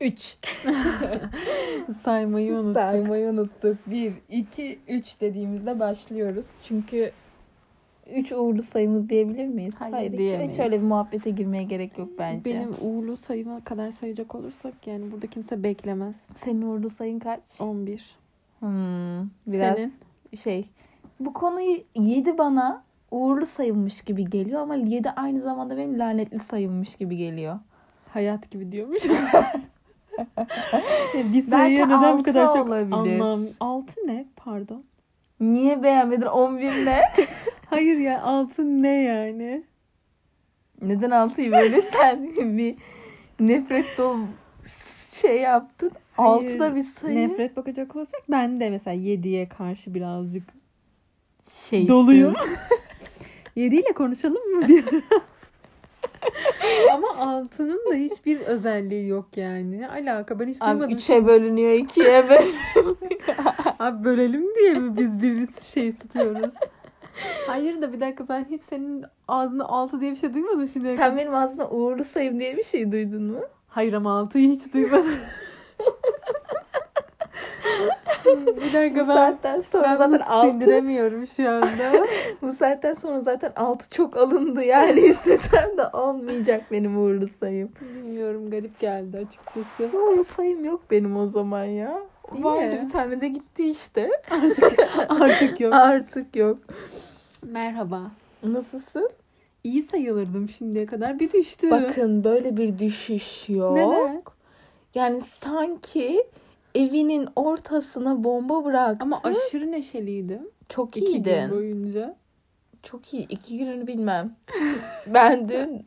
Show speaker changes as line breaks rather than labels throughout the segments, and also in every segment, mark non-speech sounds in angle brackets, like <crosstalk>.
3. <laughs>
Saymayı unuttuk.
Saymayı unuttuk. 1, 2, 3 dediğimizde başlıyoruz. Çünkü 3 uğurlu sayımız diyebilir miyiz?
Hayır,
hiç,
diyemeyiz.
hiç öyle bir muhabbete girmeye gerek yok bence.
Benim uğurlu sayıma kadar sayacak olursak yani burada kimse beklemez.
Senin uğurlu sayın kaç?
11.
Hmm, biraz
Senin?
şey. Bu konuyu 7 bana uğurlu sayılmış gibi geliyor ama 7 aynı zamanda benim lanetli sayılmış gibi geliyor.
Hayat gibi diyormuş. <laughs> Bir sayıya
Belki
neden bu kadar çok
olabilir.
anlam... 6 ne? Pardon.
Niye beğenmedin 11 ne? <laughs>
Hayır ya 6 ne yani?
Neden 6'yı böyle sen <laughs> bir nefret dolu şey yaptın?
Hayır,
6 da bir sayı.
Nefret bakacak olursak ben de mesela 7'ye karşı birazcık
Şeysin.
doluyum. <laughs> 7 ile konuşalım mı bir? <laughs> Ama 6'nın da hiçbir özelliği yok yani. Ne alaka? Ben hiç
Abi
duymadım.
3'e bölünüyor 2'ye <laughs> böl.
Abi bölelim diye mi biz birini şey tutuyoruz? Hayır da bir dakika ben hiç senin ağzında 6 diye bir şey duymadım şimdiye.
Sen benim ağzımda uğurlu sayım diye bir şey duydun mu?
Hayır ama 6'yı hiç duymadım. <laughs> <laughs> bir
Bu
dakika ben,
saatten sonra
ben
zaten 6
sindiremiyorum şu anda. <laughs>
bu saatten sonra zaten 6 çok alındı yani <laughs> istesem de olmayacak benim uğurlu sayım.
Bilmiyorum garip geldi açıkçası.
Uğurlu sayım yok benim o zaman ya.
İyi.
Vardı bir tane de gitti işte.
Artık yok.
Artık yok.
Merhaba.
Nasılsın?
İyi sayılırdım şimdiye kadar. Bir düştü.
Bakın böyle bir düşüş yok.
Neden?
Yani sanki evinin ortasına bomba bıraktı.
Ama aşırı neşeliydim.
çok
İki gün
iyiydin.
boyunca.
Çok iyi. İki gününü bilmem. <laughs> ben dün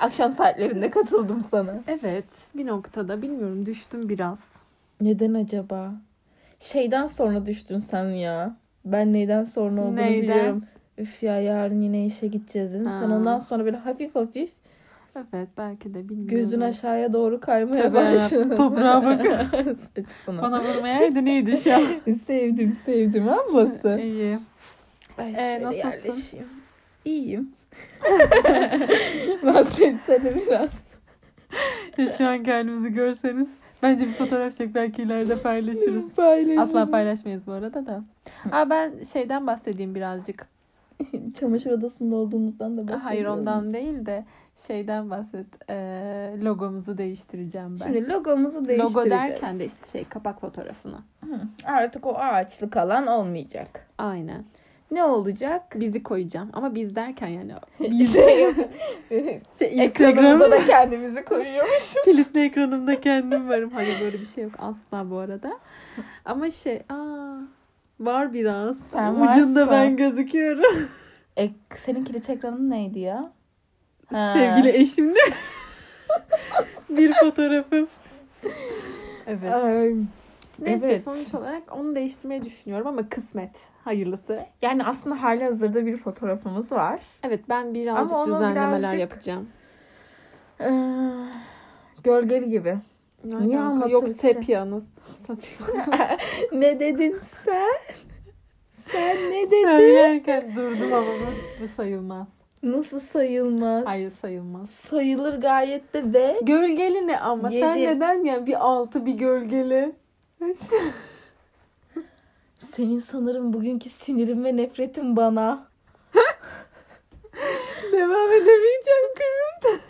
akşam saatlerinde katıldım sana.
Evet. Bir noktada bilmiyorum düştüm biraz.
Neden acaba? Şeyden sonra düştün sen ya. Ben neyden sonra olduğunu
Neyden?
biliyorum. Üf ya yarın yine işe gideceğiz dedim. Sen
Ha.
ondan sonra böyle hafif hafif
Evet belki de bilmiyorum.
gözün aşağıya doğru kaymaya başladı.
toprağa bak. <laughs> <laughs> Bana vurmayaydın iyiydi şu an. <laughs>
Sevdim sevdim ablası.
İyi.
Ay,
Ee,
şöyle
nasılsın?
yerleşeyim. İyiyim. Bahsetsene biraz.
şu an kendimizi görseniz. Bence bir fotoğraf çek belki ileride paylaşırız.
Paylaşırım.
Asla paylaşmayız bu arada da. Aa, ben şeyden bahsedeyim birazcık.
Çamaşır odasında olduğumuzdan da bahsediyor
Hayır ondan değil de şeyden bahset. Ee, logomuzu değiştireceğim ben.
Şimdi logomuzu değiştireceğiz.
Logo derken de işte şey kapak fotoğrafını.
Hı, Artık o ağaçlık alan olmayacak.
Aynen.
Ne olacak?
Bizi koyacağım. Ama biz derken yani <laughs>
şey,
şey
ekranımıza da kendimizi koyuyormuş. <laughs>
kilitli ekranımda kendim varım. Hayır böyle bir şey yok asla bu arada. Ama şey aa var biraz.
Sen
Ucunda
varsın.
ben gözüküyorum.
E, senin kilit ekranın neydi ya? Ha.
Sevgili eşimle <laughs> bir fotoğrafım. Evet.
Ay,
Neyse
evet.
sonuç olarak onu değiştirmeyi düşünüyorum ama kısmet. Hayırlısı.
Yani aslında hali hazırda bir fotoğrafımız var.
Evet ben birazcık
Ama
düzenlemeler
birazcık-
yapacağım.
Ee, gölgeli gibi.
Yani
Niye
yok
anlatırken?
sepyanız. <laughs>
Ne dedin sen? Sen ne dedin?
Söylerken durdum ama bu sayılmaz.
Nasıl sayılmaz?
Hayır sayılmaz.
Sayılır gayet de ve
Gölgeli ne ama sen
Yedi.
neden yani bir altı bir gölgeli? <laughs>
senin sanırım bugünkü sinirin ve nefretin bana. <laughs>
Devam edemeyeceğim gülümden.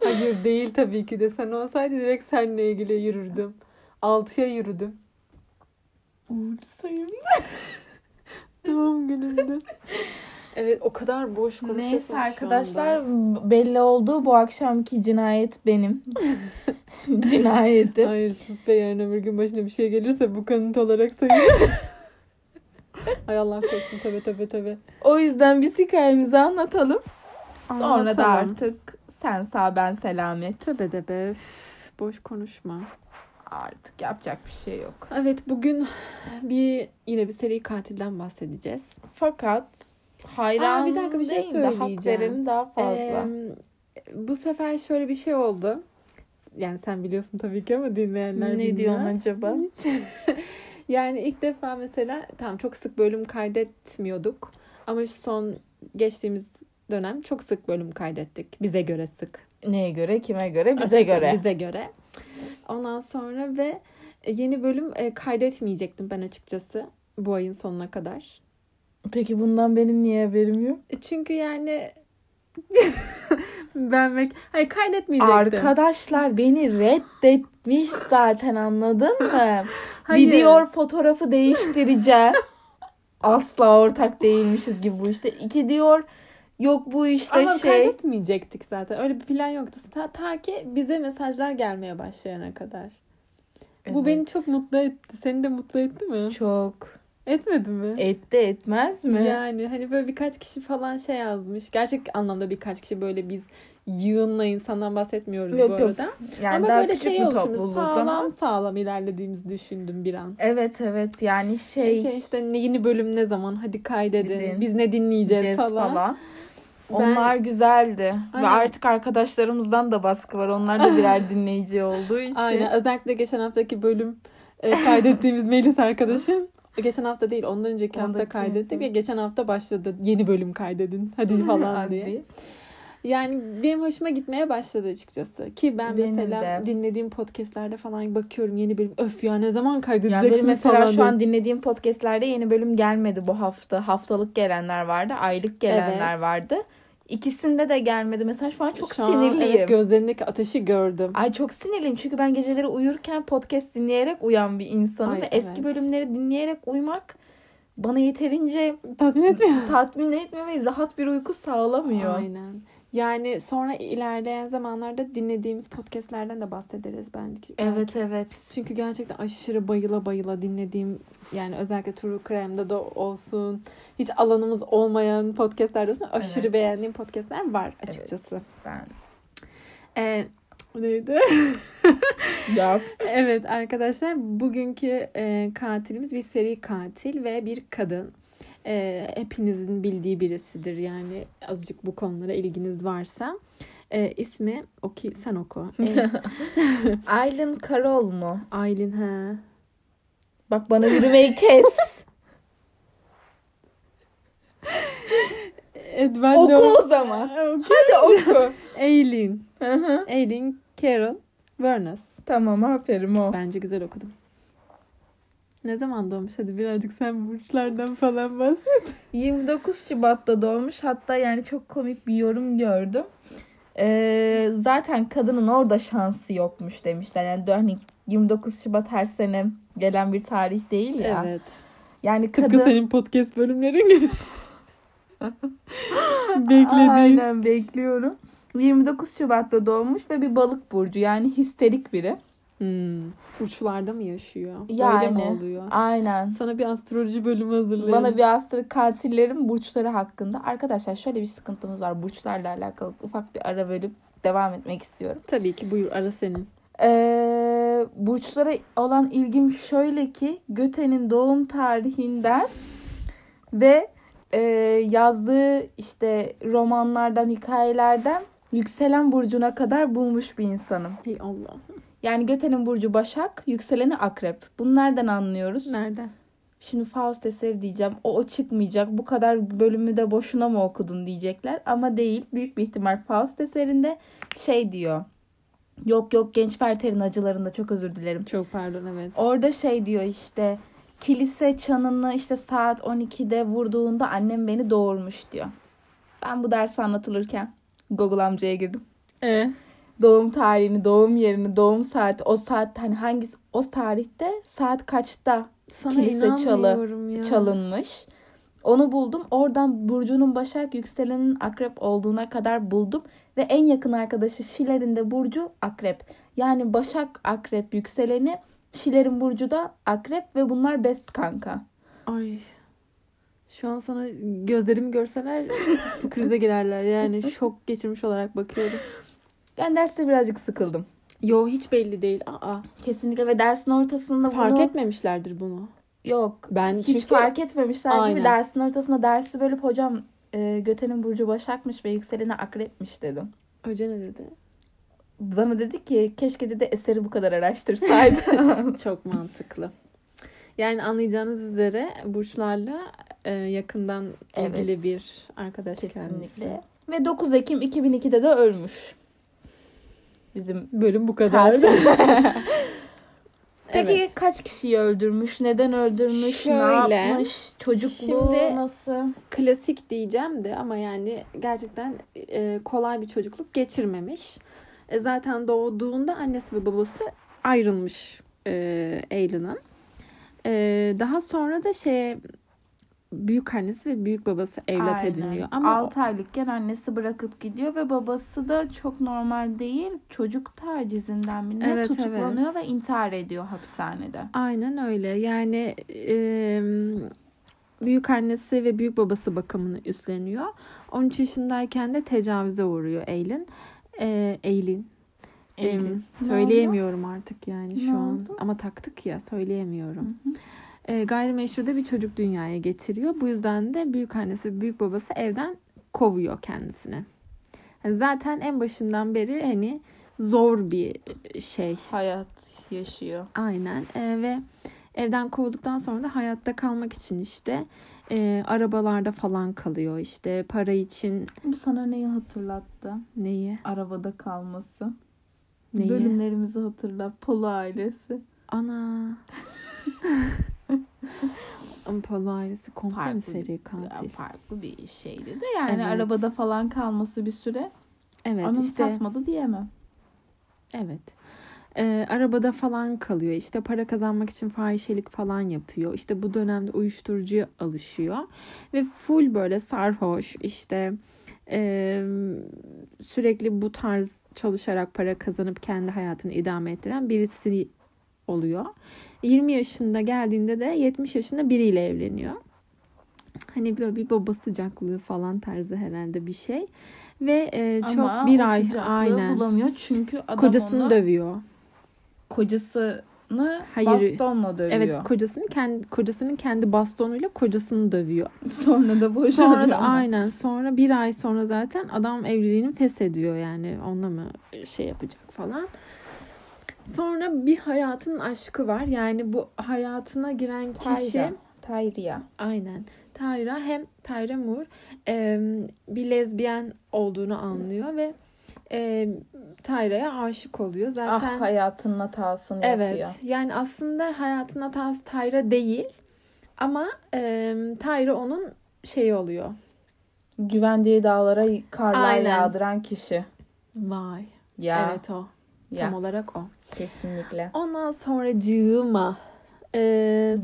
Hayır değil tabii ki de sen olsaydı direkt seninle ilgili yürürdüm. Altıya yürüdüm.
Uğur sayım. <laughs>
Doğum günümde. Evet o kadar boş konuşuyorsun
Neyse arkadaşlar belli oldu bu akşamki cinayet benim. <laughs> <laughs> Cinayetim.
Hayır sus be yarın öbür gün başına bir şey gelirse bu kanıt olarak sayılır. <laughs> Ay Allah korusun tövbe tövbe tövbe.
O yüzden biz hikayemizi anlatalım. Sonra da
Anlatalım.
artık sen sağ ben selamet.
Tövbe de be. üf, Boş konuşma.
Artık yapacak bir şey yok.
Evet bugün bir yine bir seri katilden bahsedeceğiz.
Fakat hayran
Aa, bir dakika, bir şey
değil de daha fazla.
Ee, bu sefer şöyle bir şey oldu. Yani sen biliyorsun tabii ki ama dinleyenler
ne diyorsun acaba? <laughs>
yani ilk defa mesela tamam çok sık bölüm kaydetmiyorduk. Ama şu son geçtiğimiz dönem çok sık bölüm kaydettik. Bize göre sık.
Neye göre, kime göre? Bize
Açıkçası
göre.
Bize göre. Ondan sonra ve e, yeni bölüm e, kaydetmeyecektim ben açıkçası bu ayın sonuna kadar.
Peki bundan benim niye haberim yok?
E, Çünkü yani <laughs> ben hayır kaydetmeyecektim.
Arkadaşlar beni reddetmiş zaten anladın mı? <laughs>
Hayır.
Diyor fotoğrafı değiştireceğim. <laughs> Asla ortak değilmişiz gibi bu işte. İki diyor yok bu işte
Ama
şey.
kaydetmeyecektik zaten. Öyle bir plan yoktu. Ta, ta ki bize mesajlar gelmeye başlayana kadar. Bu
Evet.
beni çok mutlu etti. Seni de mutlu etti mi?
çok
Etmedi mi?
etti etmez mi?
Yani hani böyle birkaç kişi falan şey yazmış. Gerçek anlamda birkaç kişi böyle biz yığınla insandan bahsetmiyoruz
Yok,
bu
yok.
arada.
Yani
Ama
daha
böyle şey oluşumuz sağlam
ama.
sağlam ilerlediğimizi düşündüm bir an.
Evet evet yani şey,
Şey, işte yeni bölüm ne zaman hadi kaydedin.
Gidin.
Biz ne dinleyeceğiz
diyeceğiz
falan.
falan.
Ben-
Onlar güzeldi. Ve
Aynen.
artık arkadaşlarımızdan da baskı var. Onlar da birer <laughs> dinleyici olduğu için.
Aynen özellikle geçen haftaki bölüm e, kaydettiğimiz Melis arkadaşım. Geçen hafta değil ondan önceki
Ondan
hafta kaydettik ve geçen hafta başladı yeni bölüm kaydedin hadi <laughs> falan diye. Yani benim hoşuma gitmeye başladı açıkçası. Ki ben
Benim
mesela
de.
dinlediğim podcastlerde falan bakıyorum yeni bölüm. Öf ya ne zaman
Yani
kaydedeceksiniz
benim mesela
falan
şu an dinlediğim podcastlerde yeni bölüm gelmedi bu hafta. Haftalık gelenler vardı, aylık gelenler
Evet.
vardı. İkisinde de gelmedi. Mesela şu an çok
Şu an,
sinirliyim.
Evet, gözlerindeki ateşi gördüm.
Ay çok sinirliyim çünkü ben geceleri uyurken podcast dinleyerek uyan bir insanım
Ay,
ve eski
evet.
bölümleri dinleyerek uyumak bana yeterince
Tatmin etmiyor.
tatmin etmiyor ve rahat bir uyku sağlamıyor.
Aynen. Yani sonra ilerleyen zamanlarda dinlediğimiz podcastlerden de bahsederiz belki.
Evet evet.
Çünkü gerçekten aşırı bayıla bayıla dinlediğim yani özellikle True Crime'da da olsun hiç alanımız olmayan podcastlerde olsun aşırı
Evet.
beğendiğim podcastler var açıkçası.
Ben
Ee, neydi? <laughs>
yap.
evet arkadaşlar bugünkü e, katilimiz bir seri katil ve bir kadın. E, hepinizin bildiği birisidir yani azıcık bu konulara ilginiz varsa. E, ismi oku sen oku. E, <laughs>
Aylin Karol mu?
Aylin ha.
Bak bana yürümeyi kes. <laughs>
Evet, ben de
Oku
o-
o zaman. <laughs>
Oku.
Hadi oku. Hı.
Aileen Carol Vernas.
tamam aferin o.
Bence güzel okudum. Ne zaman doğmuş? Hadi birazcık sen burçlardan falan bahset. <laughs>
29 Şubat'ta doğmuş. Hatta yani çok komik bir yorum gördüm. Ee, zaten kadının orada şansı yokmuş demişler. Yani hani 29 Şubat her sene gelen bir tarih değil ya.
Evet.
Yani
Tıpkı
kadın
senin podcast bölümlerin gibi. <laughs> Beklediğin.
Aynen bekliyorum. 29 Şubat'ta doğmuş ve bir balık burcu yani histerik biri.
Hmm. Burçlarda mı yaşıyor? Öyle
Yani.
mi oluyor?
Aynen.
Sana bir astroloji bölümü hazırlayalım.
Bana bir astro katillerin burçları hakkında. Arkadaşlar şöyle bir sıkıntımız var. Burçlarla alakalı ufak bir ara bölüp devam etmek istiyorum.
Tabii ki buyur ara senin.
Ee, burçlara olan ilgim şöyle ki Göte'nin doğum tarihinden ve e, yazdığı işte romanlardan, hikayelerden yükselen burcuna kadar bulmuş bir insanım.
Hey Allah.
Yani Göte'nin burcu Başak, yükseleni Akrep. Bunu nereden anlıyoruz?
Nerede?
Şimdi Faust eseri diyeceğim. O, o çıkmayacak. Bu kadar bölümü de boşuna mı okudun diyecekler. Ama değil. Büyük bir ihtimal Faust eserinde şey diyor. Yok yok Genç Werther'in acılarında çok özür dilerim.
Çok pardon evet.
Orada şey diyor işte kilise çanını işte saat 12'de vurduğunda annem beni doğurmuş diyor. Ben bu ders anlatılırken Google amcaya girdim.
Ee?
Doğum tarihini, doğum yerini, doğum saati, o saat hani hangisi o tarihte saat kaçta
Sana
Kilise çalı-
ya.
çalınmış. Onu buldum. Oradan Burcu'nun Başak, yükselenin Akrep olduğuna kadar buldum. Ve en yakın arkadaşı Şiler'in de Burcu Akrep. Yani Başak Akrep yükseleni, Şiler'in Burcu da Akrep ve bunlar best kanka.
Ay. Şu an sana gözlerimi görseler <laughs> krize girerler. Yani şok geçirmiş olarak bakıyorum.
Ben derste birazcık sıkıldım.
Yo hiç belli değil. Aa.
Kesinlikle ve dersin ortasında
Fark
bunu...
etmemişlerdir bunu.
Yok.
Ben
Hiç
çünkü
fark etmemişler
Aynen.
gibi dersin ortasında dersi bölüp hocam e, Göte'nin Burcu Başak'mış ve yükseleni Akrep'miş dedim.
Hoca ne dedi?
Bana dedi ki keşke dedi eseri bu kadar araştırsaydı. <laughs>
Çok mantıklı. Yani anlayacağınız üzere burçlarla e, yakından ilgili
Evet.
bir arkadaş kendisi.
Kesinlikle. Ve 9 Ekim 2002'de de ölmüş. Bizim
Bölüm bu kadar. <laughs>
Peki
Evet.
kaç kişiyi öldürmüş? Neden öldürmüş?
Şöyle,
ne yapmış? Çocukluğu
şimdi-
nasıl?
Klasik diyeceğim de ama yani gerçekten e, kolay bir çocukluk geçirmemiş. E, zaten doğduğunda annesi ve babası ayrılmış e, Ayla'nın. E, daha sonra da şey büyük annesi ve büyük babası evlat
Aynen.
ediniyor. Ama
6 aylıkken annesi bırakıp gidiyor ve babası da çok normal değil. Çocuk tacizinden mi
Evet,
tutuklanıyor
evet.
ve intihar ediyor hapishanede.
Aynen öyle. Yani e, büyük annesi ve büyük babası bakımını üstleniyor. 13 yaşındayken de tecavüze uğruyor Eylin. E, Eylin.
Eylin.
Söyleyemiyorum artık yani şu
Ne
an.
oldu?
Ama taktık ya söyleyemiyorum.
Hı hı.
E, gayrimeşru da bir çocuk dünyaya getiriyor. Bu yüzden de büyük annesi ve büyük babası evden kovuyor kendisini. Yani zaten en başından beri hani zor bir şey.
Hayat yaşıyor.
Aynen E, ve evden kovulduktan sonra da hayatta kalmak için işte e, arabalarda falan kalıyor işte para için
Bu sana neyi hatırlattı?
neyi
Arabada kalması.
neyi
Bölümlerimizi hatırla. Polo ailesi.
ana <laughs> <laughs> Apollo ailesi komple mi
Farklı
seri katil?
farklı bir şeydi de yani
Evet.
arabada falan kalması bir süre
Evet
anım
işte
satmadı diyemem.
evet. Ee, arabada falan kalıyor. İşte para kazanmak için fahişelik falan yapıyor. İşte bu dönemde uyuşturucuya alışıyor. Ve full böyle sarhoş işte e, sürekli bu tarz çalışarak para kazanıp kendi hayatını idame ettiren birisi oluyor. 20 yaşında geldiğinde de 70 yaşında biriyle evleniyor. Hani böyle bir baba sıcaklığı falan tarzı herhalde bir şey. Ve e, çok
Ama
bir ay aynen
bulamıyor çünkü adam
kocasını
onu
dövüyor.
kocasını
Hayır.
bastonla dövüyor.
Evet kocasının kendi kocasının kendi bastonuyla kocasını dövüyor. <laughs>
Sonra da boşanıyor.
Sonra da
ama.
aynen sonra bir ay sonra zaten adam evliliğini feshediyor yani onunla mı şey yapacak falan. Sonra bir hayatın aşkı var. Yani bu hayatına giren kişi
Tayra. Tayriya.
aynen Tyra hem Tyra Moore e, bir lezbiyen olduğunu anlıyor ve e, Tyra'ya aşık oluyor. Zaten
Ah hayatının hatasını
Evet.
yapıyor.
Yani aslında hayatın hatası Tyra değil. Ama e, Tyra onun şeyi oluyor.
Güvendiği dağlara karlar
Aynen.
yağdıran kişi.
Vay.
Ya.
Evet o.
ya.
Tam olarak o.
Kesinlikle.
Ondan sonra cığıma. E,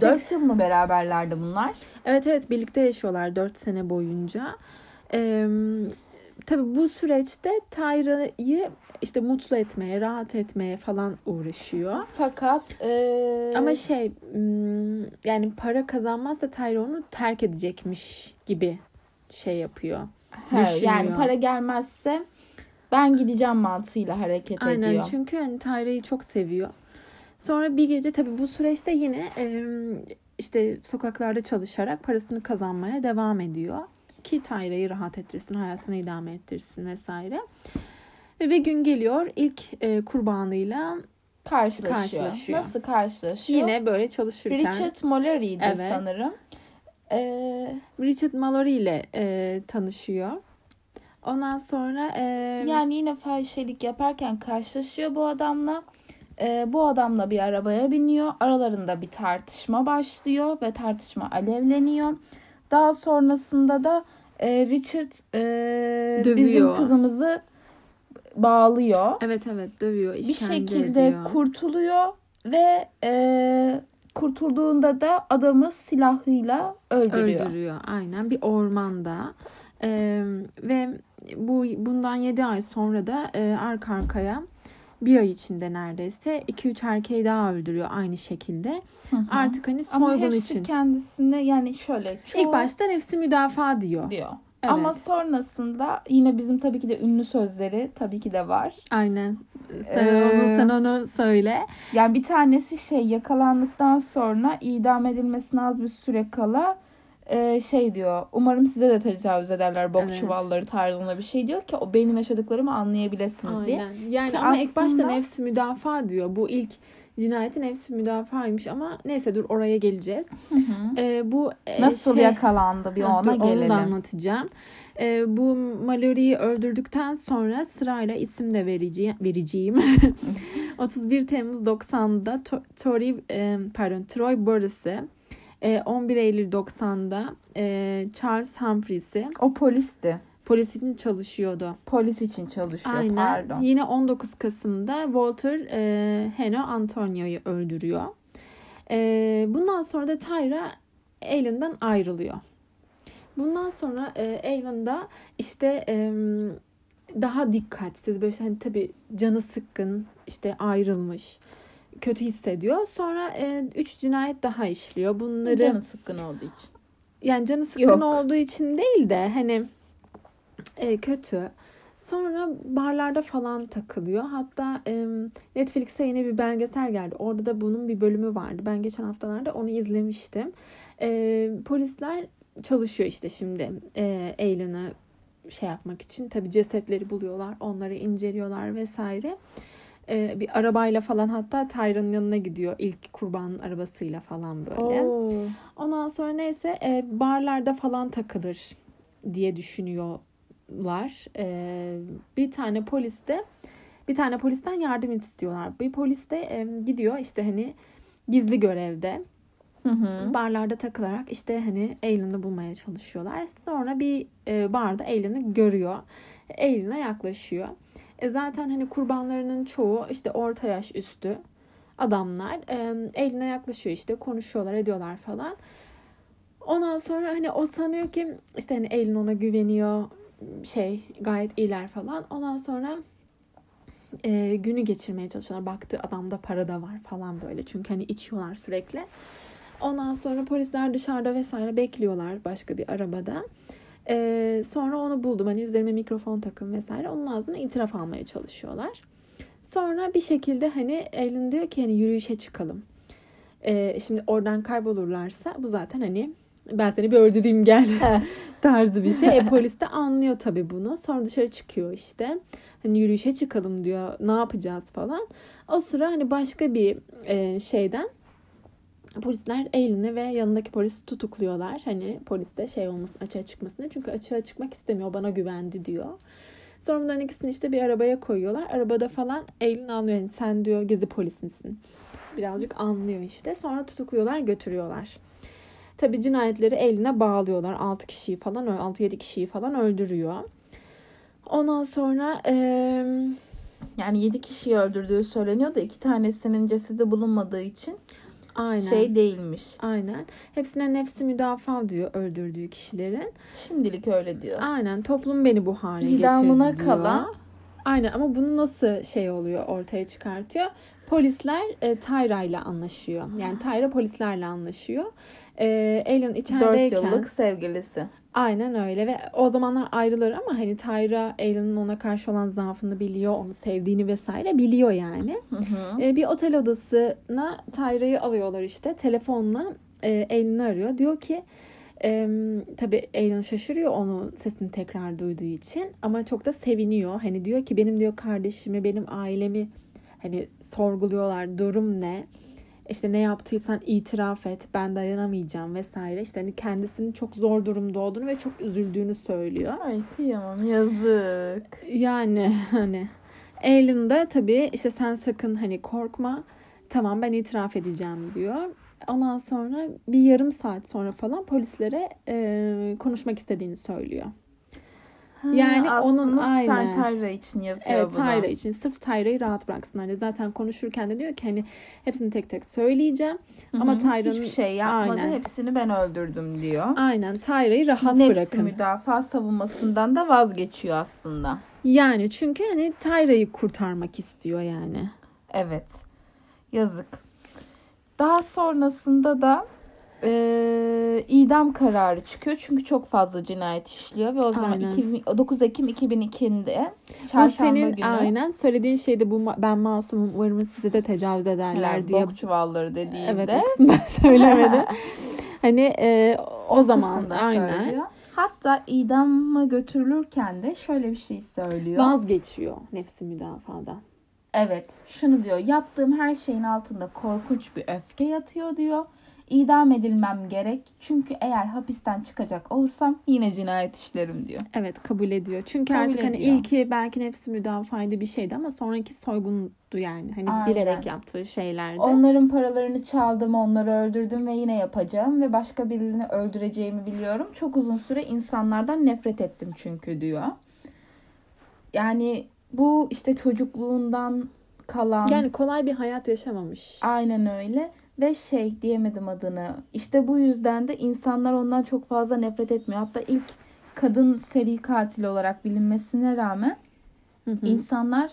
Dört yıl mı beraberlerdi bunlar?
Evet evet birlikte yaşıyorlar 4 sene boyunca. E, tabii bu süreçte Tyra'yı işte mutlu etmeye, rahat etmeye falan uğraşıyor.
Fakat eee,
Ama şey hmm, yani para kazanmazsa Tyra onu terk edecekmiş gibi şey yapıyor.
he,
düşünüyor.
yani para gelmezse ben gideceğim mantığıyla hareket
Aynen
ediyor.
çünkü hani Tyra'yı çok seviyor. Sonra bir gece tabii bu süreçte yine e, işte sokaklarda çalışarak parasını kazanmaya devam ediyor. Ki Tyra'yı rahat ettirsin, hayatını idame ettirsin vesaire. Ve bir gün geliyor ilk e, kurbanıyla
karşılaşıyor.
Karşılaşıyor.
Nasıl karşılaşıyor?
yine böyle çalışırken
Richard Mallory'di
Evet.
sanırım. Eee,
Richard Mallory ile e, tanışıyor. Ondan sonra e,
yani yine fahişelik yaparken karşılaşıyor bu adamla. Eee, bu adamla bir arabaya biniyor. Aralarında bir tartışma başlıyor ve tartışma alevleniyor. Daha sonrasında da eee, Richard eee, bizim kızımızı bağlıyor.
evet evet dövüyor,
bir şekilde
ediyor.
kurtuluyor ve eee, kurtulduğunda da adamı silahıyla öldürüyor.
öldürüyor. Aynen bir ormanda E, ve bu bundan 7 ay sonra da e, arka arkaya bir ay içinde neredeyse 2-3 erkeği daha öldürüyor aynı şekilde.
Hı hı.
Artık hani
Ama
soygun
hepsi
için.
kendisine yani şöyle çoğu
İlk başta nefsi müdafaa diyor.
diyor.
Evet.
Ama sonrasında yine bizim tabii ki de ünlü sözleri tabii ki de var.
Aynen. Sen
Ee,
onu sen onu söyle.
Yani bir tanesi şey yakalandıktan sonra idam edilmesine az bir süre kala e, şey diyor. Umarım size de tecavüz ederler bok
Evet.
çuvalları tarzında bir şey diyor ki o benim yaşadıklarımı anlayabilirsiniz diye.
Aynen. Yani
Ki
ama ilk başta
aslında-
nefsi müdafaa diyor. Bu ilk cinayeti nefsi müdafaymış ama neyse dur oraya geleceğiz.
Hı hı.
Ee, bu e,
Nasıl
şey-
yakalandı bir
Ha,
ona
dur, Onu
gelelim.
da anlatacağım. E, bu Mallory'yi öldürdükten sonra sırayla isim de vereceğim. <laughs> <laughs> vereceğim. 31 Temmuz 90'da To- Tori, e, pardon, Troy Burris'i, e, 11 Eylül 90'da e, Charles Humphreys'i
O polisti.
polis için çalışıyordu.
Polis için çalışıyor.
Aynen.
Pardon.
Yine 19 Kasım'da Walter e, Heno Antonio'yu öldürüyor. E, bundan sonra da Tyra Alan'dan ayrılıyor. Bundan sonra e, Alan da işte e, daha dikkatsiz böyle hani tabii canı sıkkın işte ayrılmış kötü hissediyor. Sonra 3 cinayet daha işliyor. Bunları
Canı sıkkın olduğu için.
yani canı sıkkın
Yok.
olduğu için değil de hani e, kötü. Sonra barlarda falan takılıyor. Hatta e, Netflix'e yine bir belgesel geldi. Orada da bunun bir bölümü vardı. Ben geçen haftalarda onu izlemiştim. E, polisler çalışıyor işte şimdi e, Alan'ı şey yapmak için. Tabii cesetleri buluyorlar. Onları inceliyorlar vesaire. E, bir arabayla falan hatta Tyra'nın yanına gidiyor. ilk kurbanın arabasıyla falan böyle.
Oo.
Ondan sonra neyse e, barlarda falan takılır diye düşünüyorlar. E, bir tane polis de bir tane polisten yardım istiyorlar. Bir polis de e, gidiyor işte hani gizli görevde
Hı hı.
barlarda takılarak işte hani Alan'ı bulmaya çalışıyorlar. Sonra bir e, barda Alan'ı görüyor. Alan'a yaklaşıyor. E, zaten hani kurbanlarının çoğu işte orta yaş üstü adamlar. E, Alan'a yaklaşıyor işte konuşuyorlar ediyorlar falan. Ondan sonra hani o sanıyor ki işte hani Alan ona güveniyor şey gayet iyiler falan. Ondan sonra e, günü geçirmeye çalışıyorlar. Baktı adamda para da var falan böyle. Çünkü hani içiyorlar sürekli. Ondan sonra polisler dışarıda vesaire bekliyorlar başka bir arabada. Ee, sonra onu buldum. Hani üzerime mikrofon takım vesaire. Onun ağzına itiraf almaya çalışıyorlar. Sonra bir şekilde hani Alan diyor ki hani yürüyüşe çıkalım. Ee, şimdi oradan kaybolurlarsa bu zaten hani ben seni bir öldüreyim gel <laughs> <laughs> tarzı bir şey. E, polis de anlıyor tabii bunu. Sonra dışarı çıkıyor işte. Hani yürüyüşe çıkalım diyor. Ne yapacağız falan. O sıra hani başka bir e, şeyden polisler Alan'ı ve yanındaki polisi tutukluyorlar. Hani polis de şey olmasın açığa çıkmasın. Çünkü açığa çıkmak istemiyor. Bana güvendi diyor. Sonra bunların ikisini işte bir arabaya koyuyorlar. Arabada falan Alan anlıyor. Yani sen diyor gizli polis misin? Birazcık anlıyor işte. Sonra tutukluyorlar götürüyorlar. Tabii cinayetleri eline bağlıyorlar. 6 kişiyi falan 6-7 kişiyi falan öldürüyor. Ondan sonra eee
Yani 7 kişiyi öldürdüğü söyleniyor da iki tanesinin cesedi bulunmadığı için
aynen.
şey değilmiş.
Aynen. Hepsine nefsi müdafaa diyor öldürdüğü kişilerin.
Şimdilik öyle diyor.
Aynen. Toplum beni bu hale
İdamına
getirdi diyor.
kala
Aynen ama bunu nasıl şey oluyor ortaya çıkartıyor? Polisler e, Tyra ile anlaşıyor. Yani Tyra polislerle anlaşıyor. E,
4
içerideyken
yıllık sevgilisi.
Aynen öyle ve o zamanlar ayrılır ama hani Tyra Alan'ın ona karşı olan zaafını biliyor, onu sevdiğini vesaire biliyor yani.
Hı hı.
E, bir otel odasına Tyra'yı alıyorlar işte. Telefonla e, arıyor. Diyor ki e, tabii Alan şaşırıyor onun sesini tekrar duyduğu için. Ama çok da seviniyor. Hani diyor ki benim diyor kardeşimi, benim ailemi hani sorguluyorlar. Durum ne? İşte ne yaptıysan itiraf et. Ben dayanamayacağım vesaire. İşte hani kendisinin çok zor durumda olduğunu ve çok üzüldüğünü söylüyor.
Ay kıyamam yazık.
Yani <laughs> hani Alan da tabii işte sen sakın hani korkma. Tamam ben itiraf edeceğim diyor. Ondan sonra bir yarım saat sonra falan polislere e, konuşmak istediğini söylüyor. Yani onun aynen.
Sen Tyra için yapıyor
Evet
bunu.
Tyra için sırf Tyra'yı rahat bıraksınlar. diye. Zaten konuşurken de diyor ki hani hepsini tek tek söyleyeceğim.
Hı
Ama. Tyra'nın
hiçbir şey yapmadı.
Aynen.
Hepsini ben öldürdüm diyor.
Aynen Tyra'yı rahat
Nefsi
bırakın.
müdafaa savunmasından da vazgeçiyor aslında.
Yani çünkü hani Tyra'yı kurtarmak istiyor yani.
Evet. Yazık. Daha sonrasında da e, idam kararı çıkıyor. Çünkü çok fazla cinayet işliyor ve o zaman
Aynen.
2000 9 Ekim 2002'de
Bu
çarşamba
senin
günü
aynen söylediğin şeyde bu ben masumum umarım size de tecavüz ederler diye.
bok çuvalları dediğinde
Evet o kısmı ben söylemedim. <laughs> hani e, o, zaman
kısımda
aynen
söylüyor. Hatta idama götürülürken de şöyle bir şey söylüyor.
vazgeçiyor nefsi müdafaada.
Evet, şunu diyor. Yaptığım her şeyin altında korkunç bir öfke yatıyor diyor. İdam edilmem gerek. Çünkü eğer hapisten çıkacak olursam yine cinayet işlerim diyor.
Evet kabul ediyor. Çünkü
Kabul
artık hani
ediyor.
ilki belki nefsi müdafaydı bir şeydi ama sonraki soygundu yani. Hani
Aynen.
bilerek yaptığı şeylerdi.
Onların paralarını çaldım, onları öldürdüm ve yine yapacağım ve başka birini öldüreceğimi biliyorum. Çok uzun süre insanlardan nefret ettim çünkü diyor. Yani bu işte çocukluğundan kalan
Yani kolay bir hayat yaşamamış.
aynen öyle ve şey diyemedim adını. İşte bu yüzden de insanlar ondan çok fazla nefret etmiyor. Hatta ilk kadın seri katil olarak bilinmesine rağmen
Hı hı.
İnsanlar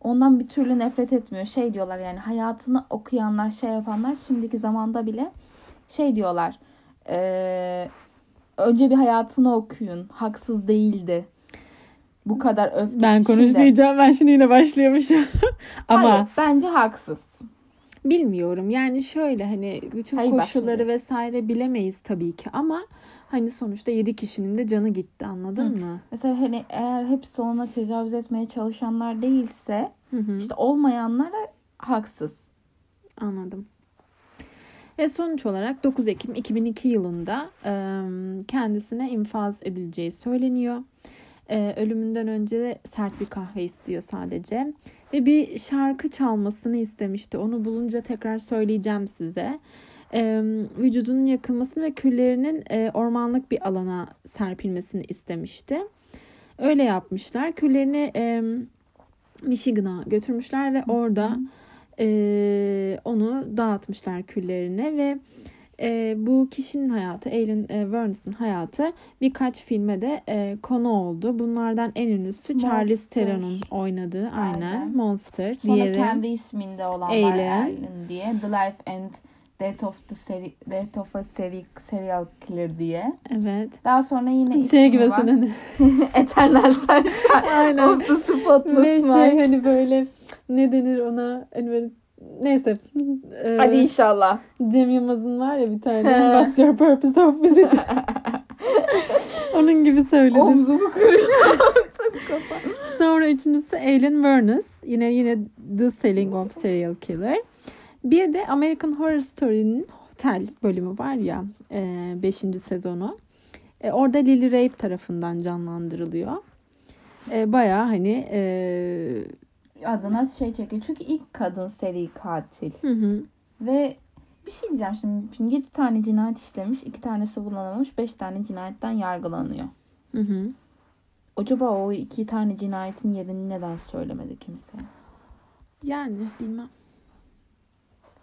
ondan bir türlü nefret etmiyor. Şey diyorlar yani hayatını okuyanlar, şey yapanlar şimdiki zamanda bile şey diyorlar. eee, önce bir hayatını okuyun. Haksız değildi. Bu kadar öfke.
Ben konuşmayacağım. Ben şimdi yine başlıyormuşum. <laughs> Ama
Hayır, bence haksız.
Bilmiyorum. Yani şöyle hani bütün
Hayır,
koşulları
şimdi.
vesaire bilemeyiz tabii ki ama hani sonuçta 7 kişinin de canı gitti anladın mı?
Mesela hani eğer hepsi ona tecavüz etmeye çalışanlar değilse
Hı hı.
işte olmayanlar da haksız.
Anladım. Ve sonuç olarak 9 Ekim 2002 yılında kendisine infaz edileceği söyleniyor. E, ölümünden önce sert bir kahve istiyor sadece. Ve bir şarkı çalmasını istemişti. Onu bulunca tekrar söyleyeceğim size. E, vücudunun yakılmasını ve küllerinin e, ormanlık bir alana serpilmesini istemişti. Öyle yapmışlar. Küllerini e, Michigan'a götürmüşler ve orada e, onu dağıtmışlar küllerine ve e, bu kişinin hayatı, Alan e, Vernis'in hayatı birkaç filme de e, konu oldu. Bunlardan en ünlüsü
Monster.
Theron'un oynadığı aynen,
Aynen.
Monster.
Sonra
Diğeri
kendi isminde olan var
Alien.
Alien diye. The Life and Death of the seri, Death of a seri, Serial Killer diye.
evet.
Daha sonra yine
Şey gibi
var.
hani <laughs>
Eternal Sunshine
Aynen.
of the Spotless
ve şey hani böyle ne denir ona hani böyle neyse. E,
Hadi inşallah.
Cem Yılmaz'ın var ya bir tane What's your purpose of visit? <laughs> Onun gibi söyledim.
Omzumu kırıyor. <laughs> Kafa.
Sonra üçüncüsü Alan Vernis. Yine yine The Selling of Serial Killer. Bir de American Horror Story'nin Hotel bölümü var ya 5. sezonu. E, orada Lily Rabe tarafından canlandırılıyor. E, Baya hani e,
Adına şey çekiyor. Çünkü ilk kadın seri katil.
hı hı,
Ve bir şey diyeceğim şimdi. Şimdi 7 tane cinayet işlemiş. 2 tanesi bulunamamış. 5 tane cinayetten yargılanıyor.
hı hı.
Acaba o iki tane cinayetin yerini neden söylemedi kimse?
yani bilmem.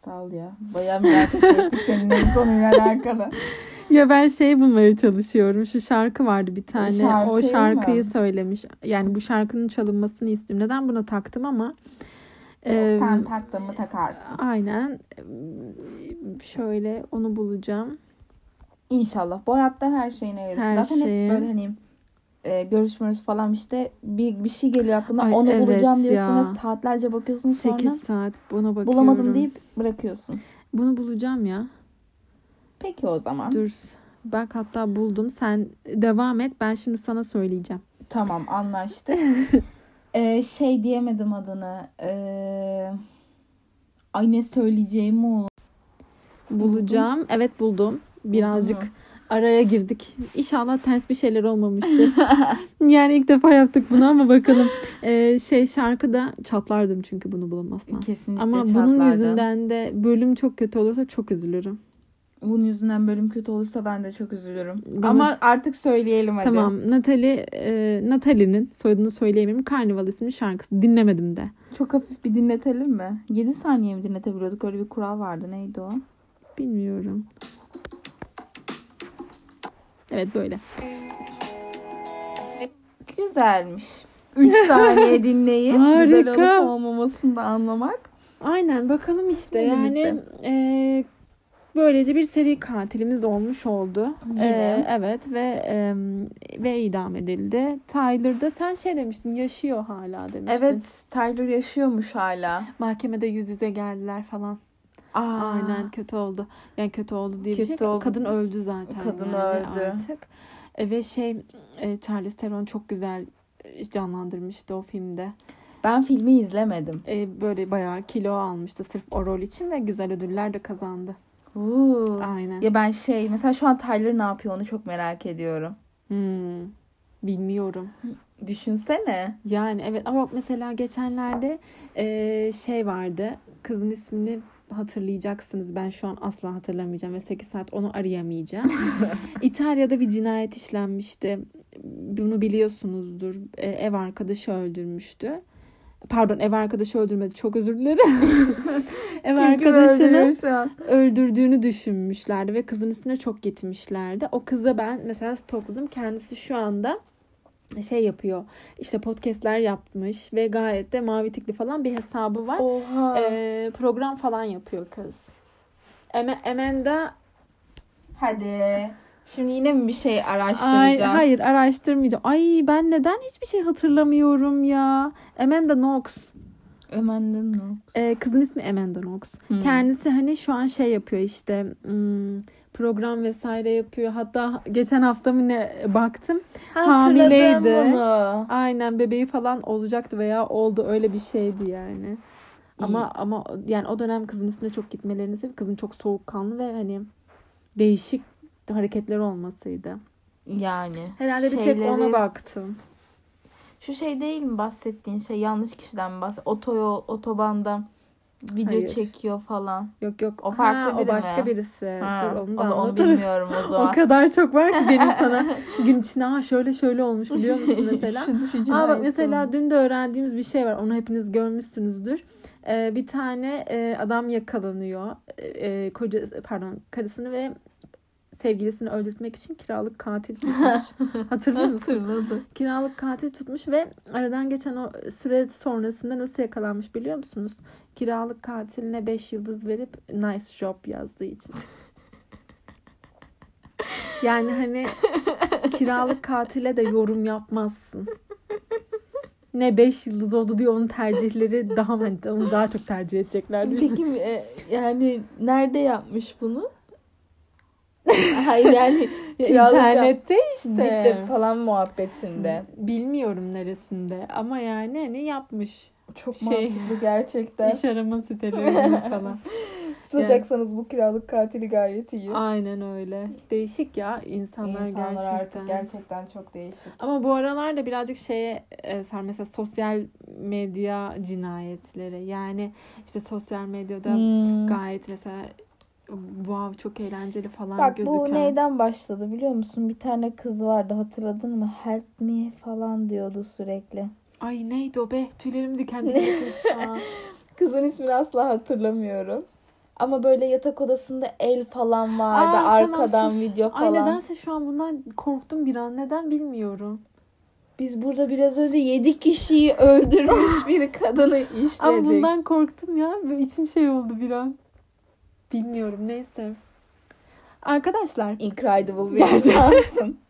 Sağ ol ya. Bayağı münakaşa ettik seninle bu konuyla alakalı. <laughs>
Ya ben şey bulmaya çalışıyorum. Şu şarkı vardı bir tane.
Şarkıyı
o şarkıyı
mı?
söylemiş. Yani bu şarkının çalınmasını istiyorum. Neden buna taktım ama e,
Sen taktığımı takarsın.
aynen şöyle onu bulacağım.
İnşallah. Bu hayatta her şeyin hayırlısı.
Her
Zaten
şeyin.
hep böyle hani e, görüşmüyoruz falan işte bir, bir şey geliyor aklına
Ay,
onu
evet
bulacağım diyorsun
ya.
ve saatlerce bakıyorsun
8
sonra
saat buna bakıyorum.
bulamadım deyip bırakıyorsun.
Bunu bulacağım ya.
Peki o zaman.
Dur. Bak hatta buldum. Sen devam et. Ben şimdi sana söyleyeceğim.
Tamam anlaştık. <laughs> Ee, şey diyemedim adını. Ee, ay ne söyleyeceğimi unuttum.
Bulacağım. Evet buldum. Birazcık araya girdik. İnşallah ters bir şeyler olmamıştır. <laughs> yani ilk defa yaptık bunu ama bakalım. Ee, şey şarkıda çatlardım çünkü bunu bulamazsam.
Kesinlikle
Ama bunun
çatlardım.
yüzünden de bölüm çok kötü olursa çok üzülürüm.
Bunun yüzünden bölüm kötü olursa ben de çok üzülürüm.
Bana-
Ama artık söyleyelim hadi.
Tamam. Natalie, e, Natalie'nin soyadını söyleyemiyorum. Karnival isimli şarkısı. Dinlemedim de.
Çok hafif bir dinletelim mi? 7 saniye mi dinletebiliyorduk? Öyle bir kural vardı. Neydi o?
Bilmiyorum. Evet böyle.
Güzelmiş. 3 <laughs> saniye dinleyip güzel olup olmamasını da anlamak.
Aynen bakalım işte
Elimizde.
yani e, böylece bir seri katilimiz olmuş oldu.
Yine.
E, evet ve e, ve idam edildi. Tyler da sen şey demiştin yaşıyor hala demiştin.
Evet Tyler yaşıyormuş hala.
Mahkemede yüz yüze geldiler falan.
Aa,
Aynen kötü oldu. Yani kötü oldu diye bir
Kötü
şey.
oldu.
Kadın öldü zaten.
Kadın
yani
öldü.
Artık. E, ve şey e, Charlize Theron çok güzel e, canlandırmıştı o filmde.
Ben filmi izlemedim.
E, böyle bayağı kilo almıştı sırf o rol için ve güzel ödüller de kazandı.
Oo.
Aynen.
Ya ben şey mesela şu an Tyler ne yapıyor onu çok merak ediyorum.
Hmm, bilmiyorum.
Düşünsene.
Yani evet ama mesela geçenlerde eee, şey vardı. Kızın ismini hatırlayacaksınız. Ben şu an asla hatırlamayacağım ve 8 saat onu arayamayacağım. <laughs> İtalya'da bir cinayet işlenmişti. Bunu biliyorsunuzdur. E, ev arkadaşı öldürmüştü. Pardon ev arkadaşı öldürmedi. Çok özür dilerim. <laughs> <laughs> ev
Kim
arkadaşını öldürdüğünü düşünmüşlerdi ve kızın üstüne çok gitmişlerdi. O kıza ben mesela stokladım. Kendisi şu anda şey yapıyor. İşte podcastler yapmış ve gayet de mavi tikli falan bir hesabı var.
Oha.
Ee, program falan yapıyor kız. Amanda
Hadi. Şimdi yine mi bir şey
Ay,
araştıracağız?
hayır araştırmayacağım. Ay ben neden hiçbir şey hatırlamıyorum ya. Amanda Knox.
Amanda Knox.
Ee, kızın ismi Amanda Knox.
Hmm.
Kendisi hani şu an şey yapıyor işte hmm, program vesaire yapıyor. Hatta geçen hafta mı ne baktım. hamileydi.
Hatırladım bunu.
Aynen bebeği falan olacaktı veya oldu öyle bir şeydi yani. Ama ama yani o dönem kızın üstüne çok gitmelerini sebebi kızın çok soğukkanlı ve hani değişik hareketleri olmasıydı.
Yani.
Herhalde bir tek ona
şeyleri-
baktım.
Şu şey değil mi bahsettiğin şey yanlış kişiden bahset? Otoyol, otobanda video
Hayır.
çekiyor falan.
Yok yok.
O farklı
ha,
biri
o başka
mi?
birisi.
Ha,
Dur onu
o
da
zaman
anlatırız.
bilmiyorum o <laughs>
O
zaman.
kadar çok var ki benim <laughs> sana gün içinde ha şöyle şöyle olmuş biliyor musun <laughs> mesela?
Şu-
Aa bak mesela dün de öğrendiğimiz bir şey var. Onu hepiniz görmüşsünüzdür. Ee, bir tane e, adam yakalanıyor. E, koca pardon karısını ve sevgilisini öldürtmek için kiralık katil tutmuş. <laughs> Hatırlıyor musun?
Hatırladım.
Kiralık katil tutmuş ve aradan geçen o süre sonrasında nasıl yakalanmış biliyor musunuz? Kiralık katiline 5 yıldız verip nice job yazdığı için. Yani hani kiralık katile de yorum yapmazsın. Ne 5 yıldız oldu diye onun tercihleri daha onu daha çok tercih edecekler.
Peki e, yani nerede yapmış bunu? <laughs> Hayır yani
İnternette işte.
Deep falan muhabbetinde.
Bilmiyorum neresinde ama yani hani yapmış.
Çok
Şey-
mantıklı gerçekten.
İş arama sitelerinde <laughs> falan.
Tutacaksanız bu kiralık katili gayet iyi.
Aynen öyle. Değişik ya insanlar,
İnsanlar
gerçekten.
artık gerçekten çok değişik.
Ama bu aralar da birazcık şeye e, sar mesela sosyal medya cinayetleri. Yani işte sosyal medyada
Hmm.
gayet mesela wow çok eğlenceli falan
Bak
gözüken.
bu neyden başladı biliyor musun? Bir tane kız vardı hatırladın mı? Help me falan diyordu sürekli.
Ay neydi o be? Tüylerim diken <laughs> diken şu an.
Kızın ismini asla hatırlamıyorum. Ama böyle yatak odasında el falan vardı.
Aa, tamam,
arkadan
sus.
video
Ay
falan.
nedense şu an bundan korktum bir an. Neden bilmiyorum.
Biz burada biraz önce 7 kişiyi öldürmüş <laughs> bir kadını işledik.
Ama bundan korktum ya. İçim şey oldu bir an. Bilmiyorum neyse. Arkadaşlar
Incredible bir insansın. <laughs>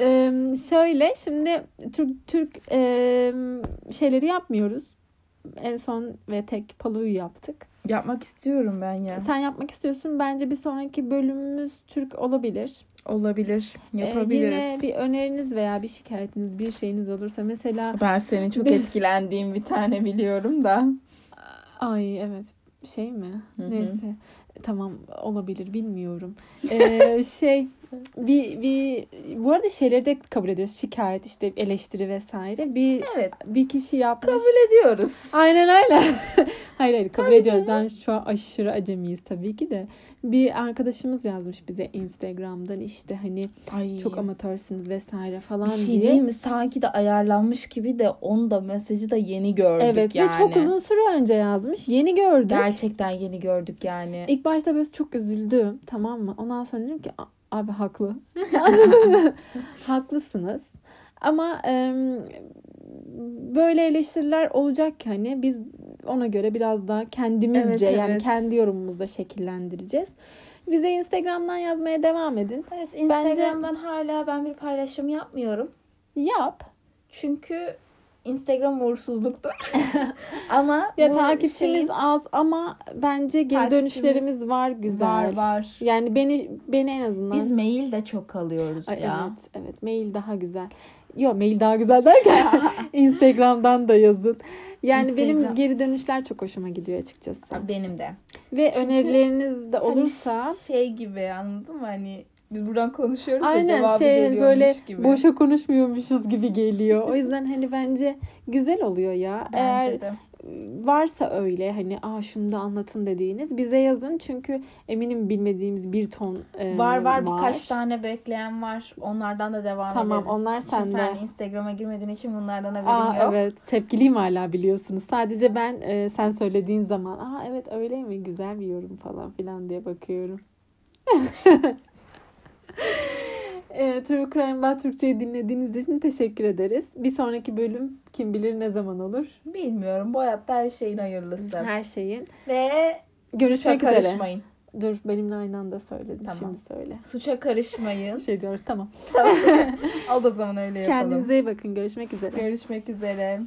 Ee, şöyle şimdi Türk Türk e, şeyleri yapmıyoruz. En son ve tek Palo'yu yaptık.
Yapmak istiyorum ben ya.
Sen yapmak istiyorsun. Bence bir sonraki bölümümüz Türk olabilir.
Olabilir.
Ee,
Yapabiliriz.
yine bir öneriniz veya bir şikayetiniz, bir şeyiniz olursa mesela
Ben senin çok <laughs> etkilendiğim bir tane biliyorum da.
ay evet şey mi?
Hı hı.
Neyse. Tamam olabilir bilmiyorum. <laughs> Ee, şey <laughs> bir, bir bu arada şeyleri de kabul ediyoruz. Şikayet işte eleştiri vesaire. Bir
Evet.
bir kişi yapmış.
Kabul ediyoruz.
Aynen öyle. <laughs> hayır hayır kabul
Tabii
ediyoruz. Ben şu an aşırı acemiyiz tabii ki de. Bir arkadaşımız yazmış bize Instagram'dan işte hani
Ay.
çok amatörsünüz vesaire falan
bir şey
diye.
değil mi? Sanki de ayarlanmış gibi de onu da mesajı da yeni gördük
Evet
yani.
ve çok uzun süre önce yazmış. Yeni gördük.
Gerçekten yeni gördük yani.
İlk başta böyle çok üzüldüm tamam mı? Ondan sonra dedim ki "A- abi haklı. <laughs> Haklısınız. Ama em, böyle eleştiriler olacak ki hani biz ona göre biraz daha kendimizce
Evet,
yani
evet.
kendi yorumumuzda şekillendireceğiz. Bize Instagram'dan yazmaya devam edin.
Evet Instagram'dan hala ben bir paylaşım yapmıyorum.
Yap.
Çünkü Instagram uğursuzluktur. <laughs> Ama
Ya takipçimiz
şeyin-
az ama bence geri dönüşlerimiz var güzel.
var var.
Yani beni beni en azından
Biz mail de çok alıyoruz
Ay,
ya.
Evet, evet. Mail daha güzel. Yok, mail daha güzel derken <laughs> <laughs> Instagram'dan da yazın. Yani benim geri dönüşler çok hoşuma gidiyor açıkçası.
Benim de.
Ve
Çünkü
önerileriniz de
Hani
olursa
şey gibi anladın mı? Hani biz buradan konuşuyoruz da
aynen
devamı
şey
geliyormuş
böyle
gibi.
boşa konuşmuyormuşuz gibi geliyor. O yüzden hani bence güzel oluyor ya. Eğer
Bence de.
varsa öyle hani aa şunu da anlatın dediğiniz bize yazın çünkü eminim bilmediğimiz bir ton e,
Var var birkaç tane bekleyen var. Onlardan da devam
Tamam,
ederiz.
onlar
Şimdi
sende.
Sen Instagram'a girmediğin için bunlardan haberim
Aa
yok.
evet tepkiliyim hala biliyorsunuz. Sadece ben e, sen söylediğin zaman aa evet öyle mi güzel bir yorum falan filan diye bakıyorum. <laughs> e, True Crime Bah Türkçe'yi dinlediğiniz için teşekkür ederiz. Bir sonraki bölüm kim bilir ne zaman olur.
Bilmiyorum. Bu hayatta her şeyin hayırlısı.
Her şeyin.
Ve
Görüşmek
suça
üzere.
karışmayın.
Dur benimle aynı anda söyledim.
Tamam.
Şimdi söyle.
Suça karışmayın. <laughs>
Şey diyoruz tamam.
Al da zaman öyle yapalım.
Kendinize iyi bakın. Görüşmek üzere.
Görüşmek üzere.